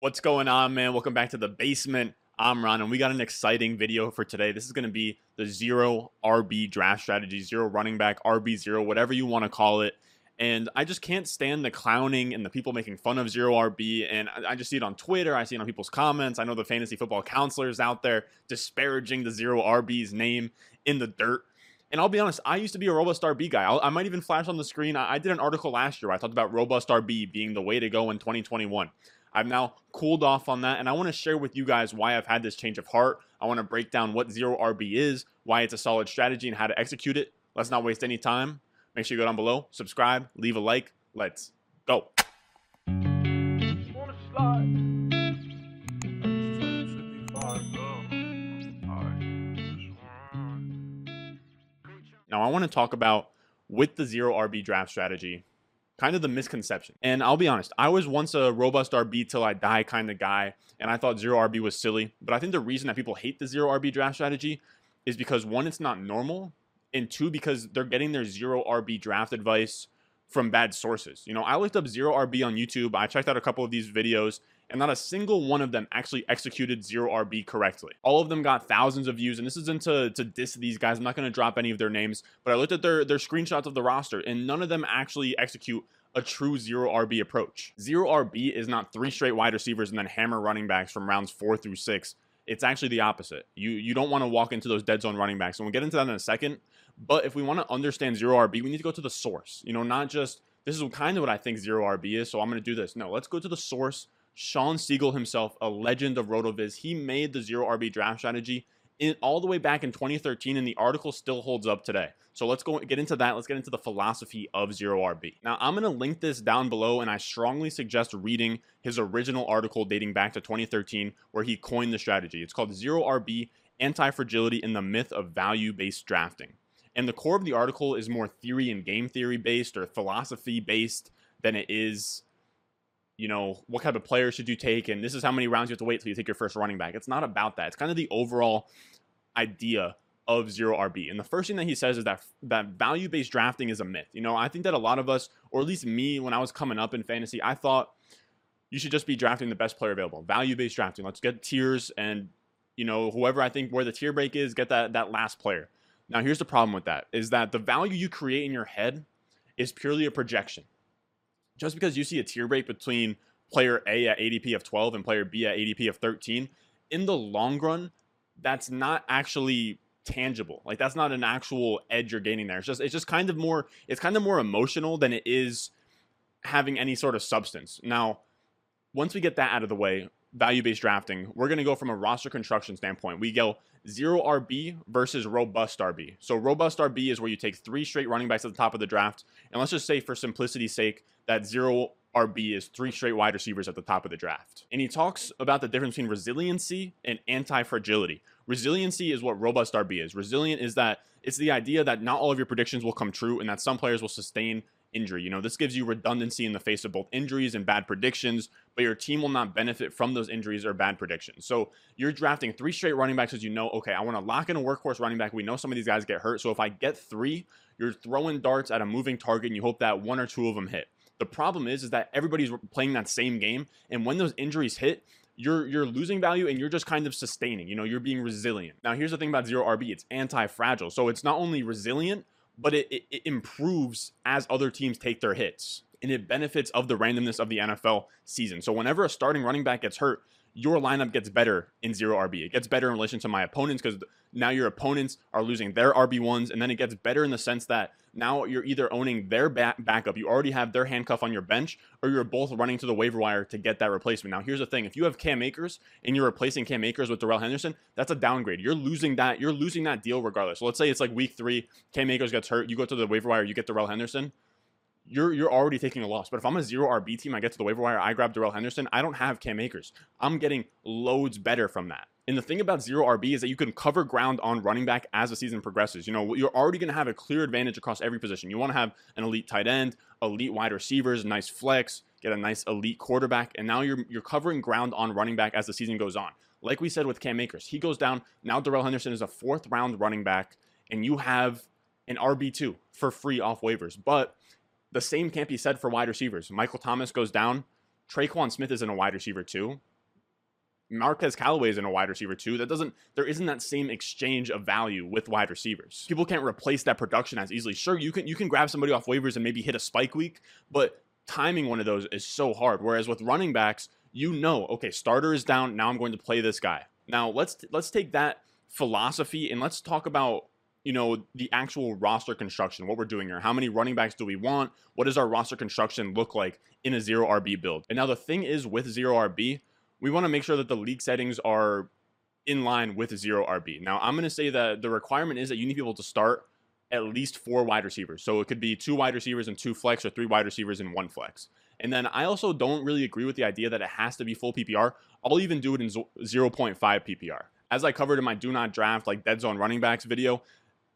What's going on, man? Welcome back to the basement. I'm Ron, and we got an exciting video for today. This is going to be the zero RB draft strategy, zero running back, RB zero, whatever you want to call it. And I just can't stand the clowning and the people making fun of zero RB. And I just see it on Twitter. I see it on people's comments. I know the fantasy football counselors out there disparaging the zero RB's name in the dirt. And I'll be honest, I used to be a robust RB guy. I'll, i might even flash on the screen. I, I did an article last year where I talked about robust RB being the way to go in 2021. I've now cooled off on that, and I want to share with you guys why I've had this change of heart. I want to break down what zero RB is, why it's a solid strategy, and how to execute it. Let's not waste any time. Make sure you go down below, subscribe, leave a like. Let's go. Now, I want to talk about with the zero RB draft strategy kind of the misconception. And I'll be honest, I was once a robust RB till I die kind of guy, and I thought zero RB was silly. But I think the reason that people hate the zero RB draft strategy is because one, it's not normal, and two, because they're getting their zero RB draft advice from bad sources. You know, I looked up zero RB on YouTube, I checked out a couple of these videos, and not a single one of them actually executed zero RB correctly. All of them got thousands of views, and this isn't to, to diss these guys. I'm not going to drop any of their names, but I looked at their, their screenshots of the roster, and none of them actually execute a true zero RB approach. Zero RB is not three straight wide receivers and then hammer running backs from rounds four through six. It's actually the opposite. You you don't want to walk into those dead zone running backs, and we'll get into that in a second. But if we want to understand zero RB, we need to go to the source. You know, not just this is kind of what I think zero RB is, so I'm going to do this. No, let's go to the source Shawn Siegel himself, a legend of RotoViz, he made the zero RB draft strategy in, all the way back in 2013, and the article still holds up today. So let's go get into that. Let's get into the philosophy of zero RB. Now, I'm going to link this down below, and I strongly suggest reading his original article dating back to 2013, where he coined the strategy. It's called Zero RB Anti Fragility and the Myth of Value Based Drafting. And the core of the article is more theory and game theory based or philosophy based than it is you know, what kind of player should you take? And this is how many rounds you have to wait till you take your first running back. It's not about that. It's kind of the overall idea of zero RB. And the first thing that he says is that that value based drafting is a myth. You know, I think that a lot of us, or at least me, when I was coming up in fantasy, I thought you should just be drafting the best player available. Value based drafting. Let's get tiers and you know whoever I think where the tier break is, get that that last player. Now here's the problem with that is that the value you create in your head is purely a projection just because you see a tier break between player A at ADP of 12 and player B at ADP of 13, in the long run, that's not actually tangible. Like that's not an actual edge you're gaining there. It's just it's just kind of more it's kind of more emotional than it is having any sort of substance. Now, once we get that out of the way, value-based drafting, we're going to go from a roster construction standpoint. We go zero RB versus robust RB. So robust RB is where you take three straight running backs at the top of the draft, and let's just say for simplicity's sake that zero RB is three straight wide receivers at the top of the draft. And he talks about the difference between resiliency and anti-fragility. Resiliency is what robust RB is. Resilient is that it's the idea that not all of your predictions will come true and that some players will sustain injury. You know, this gives you redundancy in the face of both injuries and bad predictions, but your team will not benefit from those injuries or bad predictions. So you're drafting three straight running backs because you know, okay, I want to lock in a workhorse running back. We know some of these guys get hurt. So if I get three, you're throwing darts at a moving target and you hope that one or two of them hit. The problem is, is that everybody's playing that same game, and when those injuries hit, you're you're losing value and you're just kind of sustaining. You know, you're being resilient. Now, here's the thing about zero RB: it's anti-fragile, so it's not only resilient, but it, it, it improves as other teams take their hits and it benefits of the randomness of the NFL season. So whenever a starting running back gets hurt, your lineup gets better in zero RB. It gets better in relation to my opponents because now your opponents are losing their RB1s. And then it gets better in the sense that now you're either owning their back- backup, you already have their handcuff on your bench, or you're both running to the waiver wire to get that replacement. Now, here's the thing if you have Cam Akers and you're replacing Cam Akers with Darrell Henderson, that's a downgrade. You're losing that. You're losing that deal regardless. So let's say it's like week three, Cam Akers gets hurt, you go to the waiver wire, you get Darrell Henderson you're you're already taking a loss. But if I'm a zero RB team, I get to the waiver wire, I grab Darrell Henderson. I don't have Cam Akers. I'm getting loads better from that. And the thing about zero RB is that you can cover ground on running back as the season progresses. You know, you're already going to have a clear advantage across every position. You want to have an elite tight end, elite wide receivers, nice flex, get a nice elite quarterback, and now you're you're covering ground on running back as the season goes on. Like we said with Cam Akers, he goes down. Now Darrell Henderson is a fourth round running back, and you have an RB2 for free off waivers. But the same can't be said for wide receivers. Michael Thomas goes down. Tre'Quan Smith isn't a wide receiver too. Marquez Callaway is in a wide receiver too. That doesn't, there isn't that same exchange of value with wide receivers. People can't replace that production as easily. Sure, you can you can grab somebody off waivers and maybe hit a spike week, but timing one of those is so hard. Whereas with running backs, you know, okay, starter is down. Now I'm going to play this guy. Now let's let's take that philosophy and let's talk about you know the actual roster construction what we're doing here how many running backs do we want what does our roster construction look like in a zero rb build and now the thing is with zero rb we want to make sure that the league settings are in line with zero RB. Now, I'm going to say that the requirement is that you need people to start at least four wide receivers. So it could be two wide receivers and two flex, or three wide receivers and one flex. And then I also don't really agree with the idea that it has to be full PPR. I'll even do it in 0.5 PPR. As I covered in my do not draft like dead zone running backs video,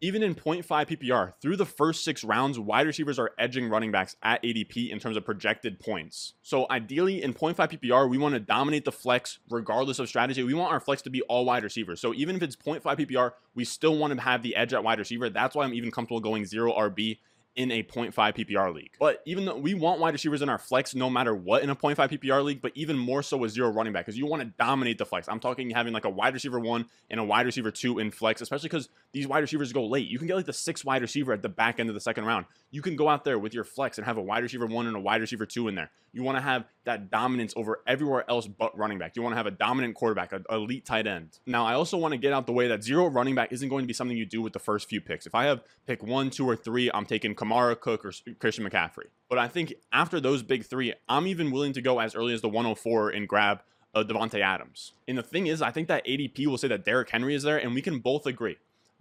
even in 0.5 PPR, through the first six rounds, wide receivers are edging running backs at ADP in terms of projected points. So ideally, in 0.5 PPR, we want to dominate the flex regardless of strategy. We want our flex to be all wide receivers. So even if it's 0.5 PPR, we still want to have the edge at wide receiver. That's why I'm even comfortable going zero RB in a 0.5 PPR league. But even though we want wide receivers in our flex no matter what in a 0.5 PPR league, but even more so with zero running back because you want to dominate the flex. I'm talking having like a wide receiver one and a wide receiver two in flex, especially because these wide receivers go late. You can get like the six wide receiver at the back end of the second round. You can go out there with your flex and have a wide receiver one and a wide receiver two in there. You want to have that dominance over everywhere else but running back. You want to have a dominant quarterback, an elite tight end. Now, I also want to get out the way that zero running back isn't going to be something you do with the first few picks. If I have pick one, two, or three, I'm taking Kamara, Cook, or Christian McCaffrey. But I think after those big three, I'm even willing to go as early as the 104 and grab uh, Davante Adams. And the thing is, I think that ADP will say that Derrick Henry is there, and we can both agree.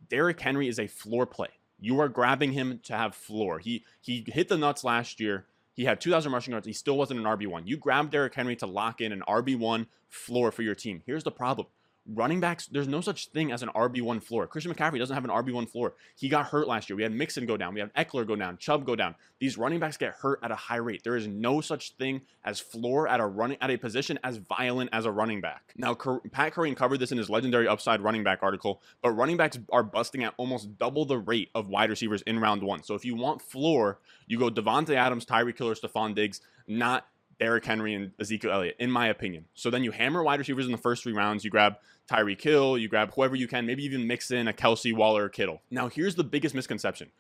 Derrick Henry is a floor play. You are grabbing him to have floor. He he hit the nuts last year. He had 2,000 rushing yards. He still wasn't an RB1. You grabbed Derrick Henry to lock in an RB1 floor for your team. Here's the problem running backs, there's no such thing as an RB1 floor. Christian McCaffrey doesn't have an RB1 floor. He got hurt last year. We had Mixon go down. We had Ekeler go down. Chubb go down. These running backs get hurt at a high rate. There is no such thing as floor at a running at a position as violent as a running back. Now, Pat Kerrane covered this in his legendary upside running back article, but running backs are busting at almost double the rate of wide receivers in round one. So if you want floor, you go Davante Adams, Tyreek Hill, Stefon Diggs, not Derrick Henry and Ezekiel Elliott, in my opinion. So then you hammer wide receivers in the first three rounds. You grab Tyreek Hill, you grab whoever you can, maybe even mix in a Kelce, Waller, Kittle. Now, here's the biggest misconception.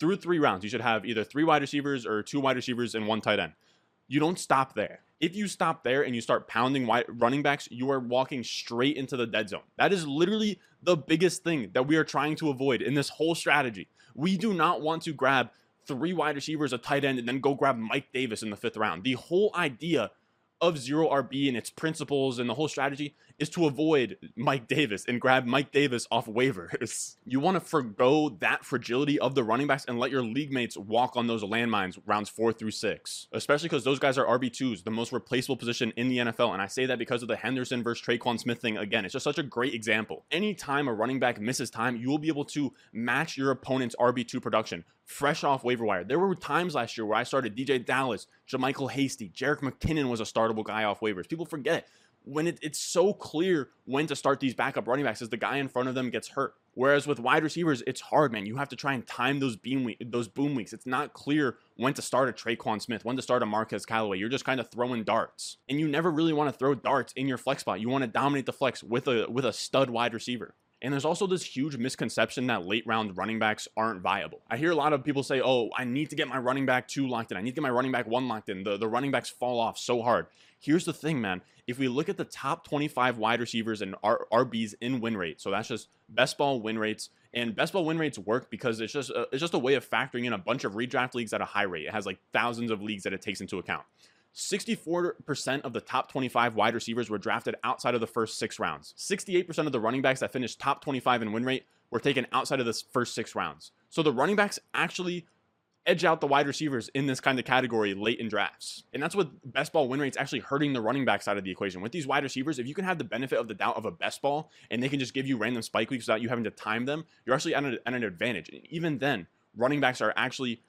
Through three rounds, you should have either three wide receivers or two wide receivers and one tight end. You don't stop there. If you stop there and you start pounding wide running backs, you are walking straight into the dead zone. That is literally the biggest thing that we are trying to avoid in this whole strategy. We do not want to grab three wide receivers, a tight end, and then go grab Mike Davis in the fifth round. The whole idea of zero RB and its principles and the whole strategy is to avoid Mike Davis and grab Mike Davis off waivers. You want to forego that fragility of the running backs and let your league mates walk on those landmines rounds four through six, especially because those guys are RB2s, the most replaceable position in the NFL. And I say that because of the Henderson versus Tre'Quan Smith thing. Again, it's just such a great example. Anytime a running back misses time, you will be able to match your opponent's RB2 production fresh off waiver wire. There were times last year where I started DeeJay Dallas, JaMycal Hasty, Jerick McKinnon was a startable guy off waivers. People forget when it, it's so clear when to start these backup running backs as the guy in front of them gets hurt. Whereas with wide receivers, it's hard, man. You have to try and time those beam week, those boom weeks. It's not clear when to start a Tre'Quan Smith, when to start a Marquez Callaway. You're just kind of throwing darts, and you never really want to throw darts in your flex spot. You want to dominate the flex with a with a stud wide receiver. And there's also this huge misconception that late round running backs aren't viable. I hear a lot of people say, oh, I need to get my running back two locked in. I need to get my running back one locked in. The, the running backs fall off so hard. Here's the thing, man. If we look at the top 25 wide receivers and RBs in win rate, so that's just best ball win rates, and best ball win rates work because it's just a, it's just a way of factoring in a bunch of redraft leagues at a high rate. It has like thousands of leagues that it takes into account. 64% of the top 25 wide receivers were drafted outside of the first six rounds. 68% of the running backs that finished top 25 in win rate were taken outside of the first six rounds. So the running backs actually edge out the wide receivers in this kind of category late in drafts. And that's what best ball win rates actually hurting the running back side of the equation. With these wide receivers, if you can have the benefit of the doubt of a best ball and they can just give you random spike weeks without you having to time them, you're actually at an, at an advantage. And even then, running backs are actually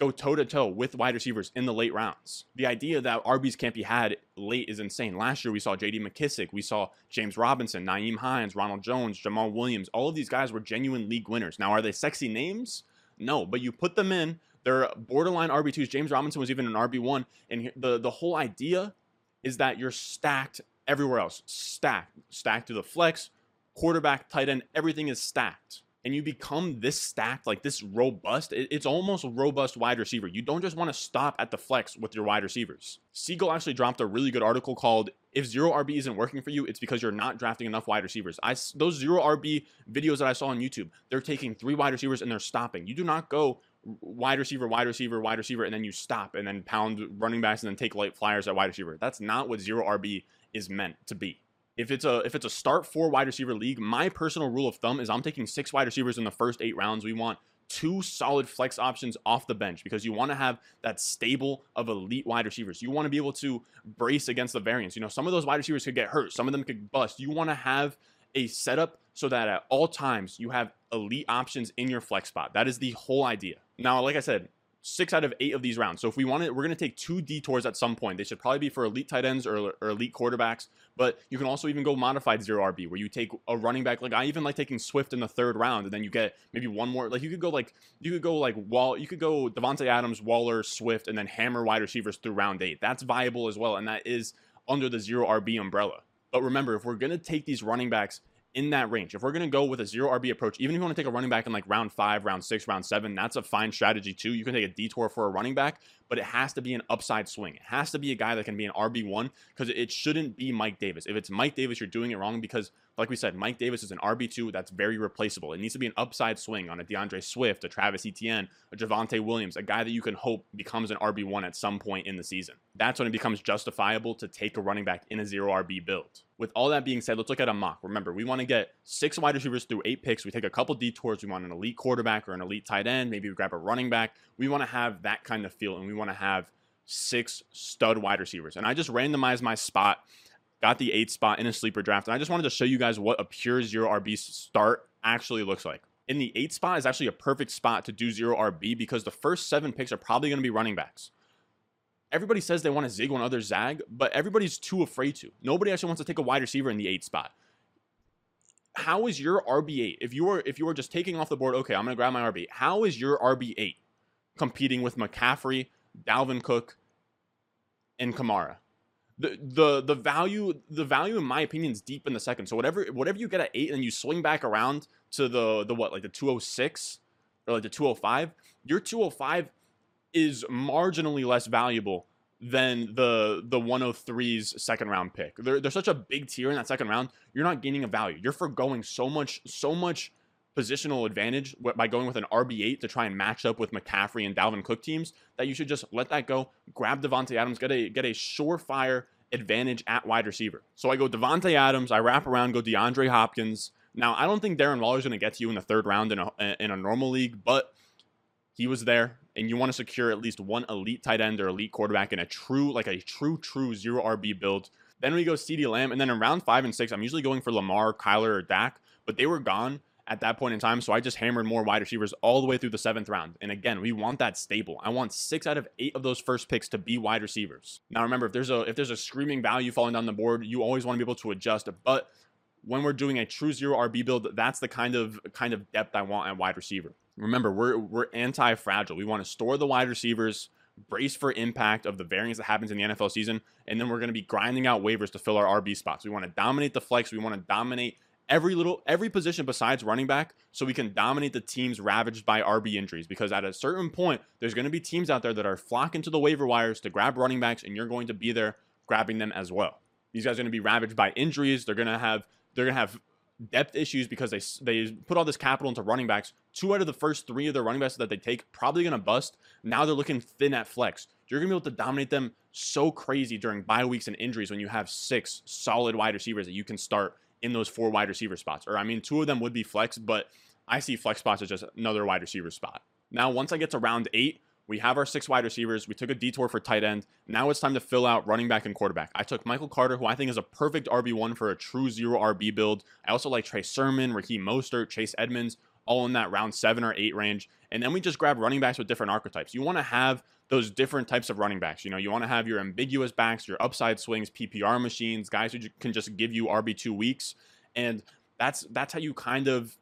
go toe to toe with wide receivers in the late rounds. The idea that RBs can't be had late is insane. Last year, we saw JD McKissic, we saw James Robinson, Nyheim Hines, Ronald Jones, Jamaal Williams. All of these guys were genuine league winners. Now, are they sexy names? No, but you put them in, they're borderline RB2s. James Robinson was even an RB1. And the, the whole idea is that you're stacked everywhere else stacked, stacked to the flex, quarterback, tight end, everything is stacked. And you become this stacked, like this robust. It's almost a robust wide receiver. You don't just want to stop at the flex with your wide receivers. Siegel actually dropped a really good article called "If Zero RB isn't working for you, it's because you're not drafting enough wide receivers." I those zero RB videos that I saw on YouTube, they're taking three wide receivers and they're stopping. You do not go wide receiver, wide receiver, wide receiver, and then you stop and then pound running backs and then take light flyers at wide receiver. That's not what zero RB is meant to be if it's a if it's a start four wide receiver league, my personal rule of thumb is I'm taking six wide receivers in the first eight rounds. We want two solid flex options off the bench because you want to have that stable of elite wide receivers. You want to be able to brace against the variance. You know, some of those wide receivers could get hurt, some of them could bust. You want to have a setup so that at all times you have elite options in your flex spot. That is the whole idea. Now, like I said, six out of eight of these rounds. So if we want it, we're going to take two detours at some point. They should probably be for elite tight ends or, or, elite quarterbacks. But you can also even go modified zero RB where you take a running back. Like I even like taking Swift in the third round, and then you get maybe one more. Like you could go like you could go like Wall. You could go Davante Adams, Waller, Swift, and then hammer wide receivers through round eight. That's viable as well, and that is under the zero RB umbrella. But remember, if we're going to take these running backs in that range. If we're going to go with a zero RB approach, even if you want to take a running back in like round five, round six, round seven, that's a fine strategy too. You can take a detour for a running back, but it has to be an upside swing. It has to be a guy that can be an RB1 because it shouldn't be Mike Davis. If it's Mike Davis, you're doing it wrong because, like we said, Mike Davis is an RB2 that's very replaceable. It needs to be an upside swing on a D'Andre Swift, a Travis Etienne, a Javonte Williams, a guy that you can hope becomes an RB1 at some point in the season. That's when it becomes justifiable to take a running back in a zero RB build. With all that being said, let's look at a mock. Remember, we want to get six wide receivers through eight picks. We take a couple detours. We want an elite quarterback or an elite tight end. Maybe we grab a running back. We want to have that kind of feel, and we want to have six stud wide receivers. And I just randomized my spot, got the eight spot in a sleeper draft. And I just wanted to show you guys what a pure zero RB start actually looks like. In the eight spot is actually a perfect spot to do zero RB because the first seven picks are probably going to be running backs. Everybody says they want to zig when others zag, but everybody's too afraid to. Nobody actually wants to take a wide receiver in the eight spot. How is your RB8? If you were if you were just taking off the board, okay, I'm gonna grab my RB. How is your RB8 competing with McCaffrey, Dalvin Cook, and Kamara. The, the the value the value in my opinion is deep in the second. So whatever whatever you get at eight and you swing back around to the the what like the 206 or like the 205, your 205 is marginally less valuable than the the 103's second round pick. They're, they're such a big tier in that second round. You're not gaining a value. You're foregoing so much so much positional advantage by going with an RB8 to try and match up with McCaffrey and Dalvin Cook teams that you should just let that go. Grab Davante Adams, get a get a surefire advantage at wide receiver. So I go Davante Adams, I wrap around, go DeAndre Hopkins. Now I don't think Darren Waller's going to get to you in the third round in a in a normal league, but he was there, and you want to secure at least one elite tight end or elite quarterback in a true like a true true zero RB build. Then we go CeeDee Lamb, and then in round five and six, I'm usually going for Lamar, Kyler, or Dak, but they were gone at that point in time. So I just hammered more wide receivers all the way through the seventh round. And again, we want that stable. I want six out of eight of those first picks to be wide receivers. Now remember, if there's a if there's a screaming value falling down the board, you always want to be able to adjust. But when we're doing a true zero RB build, that's the kind of kind of depth I want at wide receiver. Remember, we're we're anti-fragile. We want to store the wide receivers, brace for impact of the variance that happens in the NFL season, and then we're going to be grinding out waivers to fill our RB spots. We want to dominate the flex. We want to dominate every little every position besides running back so we can dominate the teams ravaged by RB injuries because at a certain point there's going to be teams out there that are flocking to the waiver wires to grab running backs and you're going to be there grabbing them as well. These guys are going to be ravaged by injuries. They're going to have they're going to have depth issues because they they put all this capital into running backs. Two out of the first 3 of their running backs that they take probably going to bust. Now they're looking thin at flex. You're going to be able to dominate them so crazy during bye weeks and injuries when you have six solid wide receivers that you can start in those four wide receiver spots. Or I mean, two of them would be flex, but I see flex spots as just another wide receiver spot. Now, once I get to round eight, we have our six wide receivers. We took a detour for tight end. Now it's time to fill out running back and quarterback. I took Michael Carter, who I think is a perfect RB1 for a true zero RB build. I also like Trey Sermon, Raheem Mostert, Chase Edmonds, all in that round seven or eight range. And then we just grab running backs with different archetypes. You want to have those different types of running backs. You know, you want to have your ambiguous backs, your upside swings, PPR machines, guys who can just give you RB2 weeks and that's that's how you kind of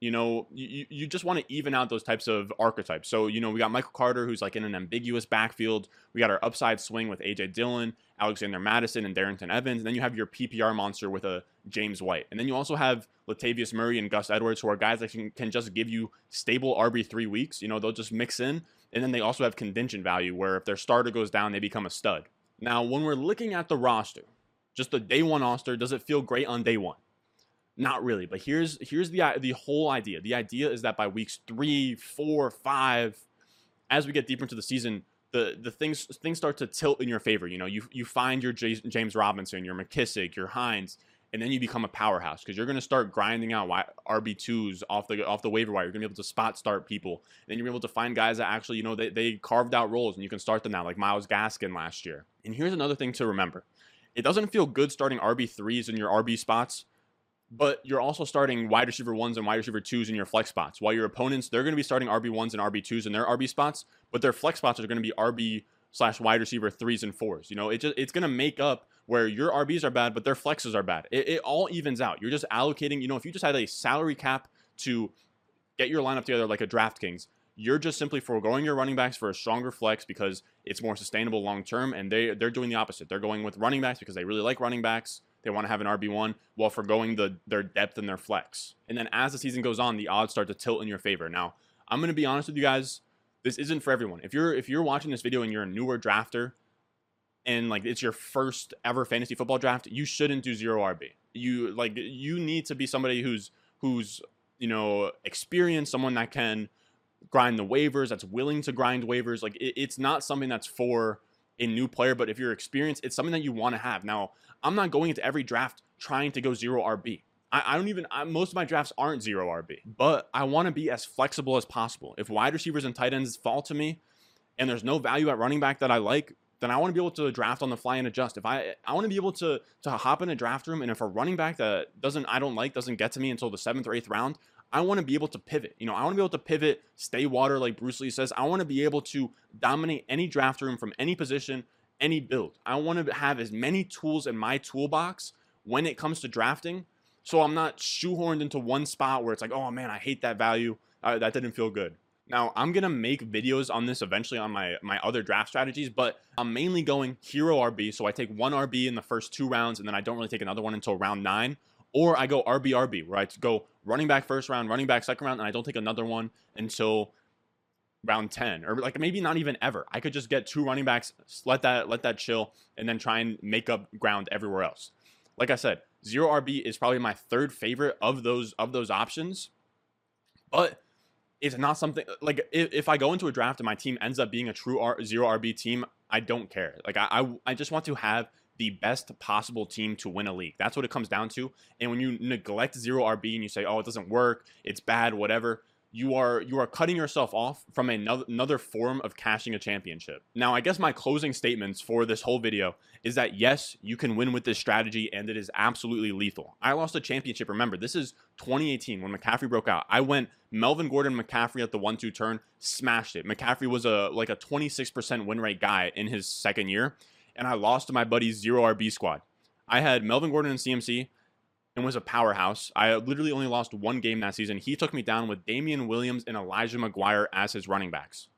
you know you, you just want to even out those types of archetypes so you know we got michael carter who's like in an ambiguous backfield we got our upside swing with aj dillon Alexander Mattison, and Darrynton Evans. And then you have your PPR monster with a James White. And then you also have Latavius Murray and Gus Edwards, who are guys that can, can just give you stable RB3 weeks. You know, they'll just mix in. And then they also have contingent value where if their starter goes down, they become a stud. Now, when we're looking at the roster, just the day one roster, does it feel great on day one? Not really, but here's here's the the whole idea. The idea is that by weeks three, four, five, as we get deeper into the season, the the things things start to tilt in your favor. You know, you you find your James Robinson, your McKissic, your Hines, and then you become a powerhouse because you're going to start grinding out RB twos off the off the waiver wire. You're going to be able to spot start people. And then you're able to find guys that actually you know they they carved out roles and you can start them now, like Myles Gaskin last year. And here's another thing to remember: it doesn't feel good starting RB threes in your RB spots but you're also starting wide receiver ones and wide receiver twos in your flex spots. While your opponents, they're going to be starting RB ones and RB twos in their RB spots, but their flex spots are going to be RB slash wide receiver threes and fours. You know, it just it's going to make up where your RBs are bad, but their flexes are bad. It, it all evens out. You're just allocating. You know, if you just had a salary cap to get your lineup together like a DraftKings, you're just simply foregoing your running backs for a stronger flex because it's more sustainable long term, and they they're doing the opposite. They're going with running backs because they really like running backs they want to have an RB1 while foregoing the their depth and their flex. And then as the season goes on, the odds start to tilt in your favor. Now, I'm going to be honest with you guys, this isn't for everyone. If you're if you're watching this video and you're a newer drafter and like it's your first ever fantasy football draft, you shouldn't do zero RB. You like you need to be somebody who's who's, you know, experienced, someone that can grind the waivers, that's willing to grind waivers. Like it, it's not something that's for a new player, but if you're experienced, it's something that you want to have. Now, I'm not going into every draft trying to go zero RB. I, I don't even, I, most of my drafts aren't zero RB, but I want to be as flexible as possible. If wide receivers and tight ends fall to me and there's no value at running back that I like, then I want to be able to draft on the fly and adjust. If I I want to be able to to hop in a draft room and if a running back that doesn't I don't like doesn't get to me until the seventh or eighth round, I want to be able to pivot. You know, I want to be able to pivot, stay water, like Bruce Lee says. I want to be able to dominate any draft room from any position, any build. I want to have as many tools in my toolbox when it comes to drafting. So I'm not shoehorned into one spot where it's like, oh man, I hate that value. Uh, that didn't feel good. Now I'm gonna make videos on this eventually on my my other draft strategies, but I'm mainly going hero RB. So I take one RB in the first two rounds, and then I don't really take another one until round nine or I go RB RB, where I go running back first round, running back second round, and I don't take another one until round 10 or like maybe not even ever. I could just get two running backs let that let that chill and then try and make up ground everywhere else. Like i said zero rb is probably my third favorite of those of those options but it's not something like if, if i go into a draft and my team ends up being a true R, zero rb team i don't care. Like I, I i just want to have the best possible team to win a league. That's what it comes down to. And when you neglect zero RB and you say, "Oh, it doesn't work, it's bad, whatever," you are you are cutting yourself off from another another form of cashing a championship. Now, I guess my closing statements for this whole video is that yes, you can win with this strategy and it is absolutely lethal. I lost a championship. Remember, this is 2018 when McCaffrey broke out. I went Melvin Gordon McCaffrey at the 1-2 turn, smashed it. McCaffrey was a like a 26% win rate guy in his second year and I lost to my buddy's zero RB squad. I had Melvin Gordon and CMC and was a powerhouse. I literally only lost one game that season. He took me down with Damien Williams and Elijah McGuire as his running backs.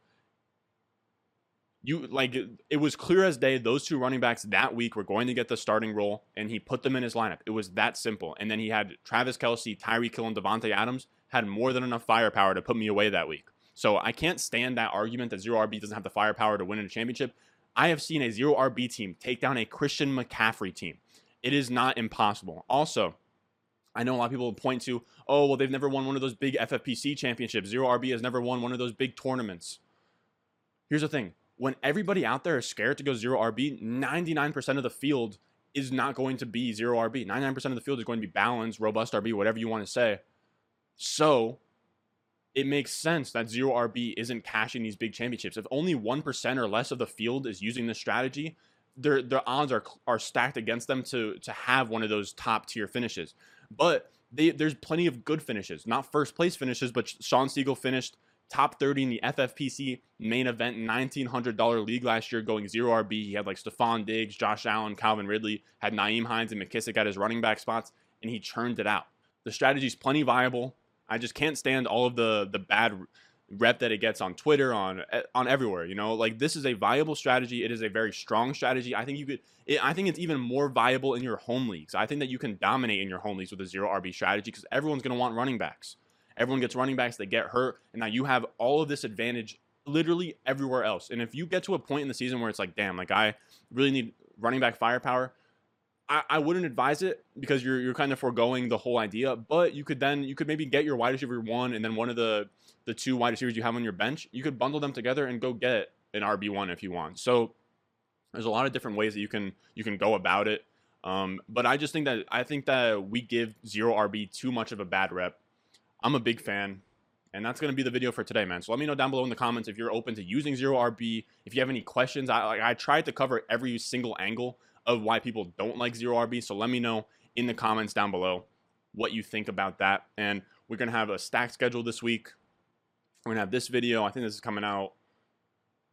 You like it was clear as day those two running backs that week were going to get the starting role, and he put them in his lineup. It was that simple. And then he had Travis Kelce, Tyreek Hill, and Davante Adams had more than enough firepower to put me away that week. So I can't stand that argument that zero RB doesn't have the firepower to win a championship. I have seen a zero RB team take down a Christian McCaffrey team. It is not impossible. Also, I know a lot of people point to, oh, well, they've never won one of those big FFPC championships. Zero RB has never won one of those big tournaments. Here's the thing when everybody out there is scared to go zero RB, 99% of the field is not going to be zero RB. 99% of the field is going to be balanced, robust RB, whatever you want to say. So it makes sense that zero RB isn't cashing these big championships. If only 1% or less of the field is using this strategy, their their odds are are stacked against them to to have one of those top tier finishes. But they, there's plenty of good finishes, not first place finishes, but Sean Siegel finished top 30 in the FFPC main event $1,900 league last year, going zero RB. He had like Stefon Diggs, Josh Allen, Calvin Ridley, had Nyheim Hines and McKissic at his running back spots, and he churned it out. The strategy's plenty viable. I just can't stand all of the the bad rep that it gets on Twitter, on eh, on everywhere. You know, like this is a viable strategy. It is a very strong strategy. I think you could. It, I think it's even more viable in your home leagues. I think that you can dominate in your home leagues with a zero RB strategy because everyone's going to want running backs. Everyone gets running backs. They get hurt, and now you have all of this advantage literally everywhere else. And if you get to a point in the season where it's like, damn, like I really need running back firepower, I, wouldn't advise it because you're you're kind of foregoing the whole idea. But you could then you could maybe get your wide receiver one and then one of the the two wide receivers you have on your bench. You could bundle them together and go get an RB one if you want. So there's a lot of different ways that you can you can go about it. Um, but I just think that I think that we give zero RB too much of a bad rep. I'm a big fan. And that's going to be the video for today, man. So let me know down below in the comments if you're open to using zero RB. If you have any questions, I like I tried to cover every single angle of why people don't like zero RB. So let me know in the comments down below what you think about that. And we're gonna have a stack schedule this week. We're gonna have this video. I think this is coming out.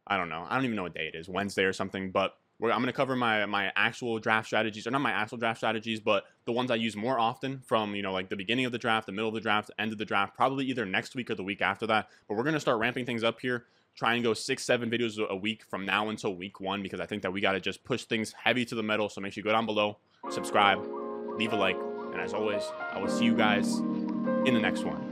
I don't know. I don't even know what day it is, Wednesday or something. But I'm going to cover my my actual draft strategies, or not my actual draft strategies, but the ones I use more often from you know like the beginning of the draft, the middle of the draft, the end of the draft, probably either next week or the week after that. But we're going to start ramping things up here. Try and go six, seven videos a week from now until week one because I think that we got to just push things heavy to the metal. So make sure you go down below, subscribe, leave a like, and as always, I will see you guys in the next one.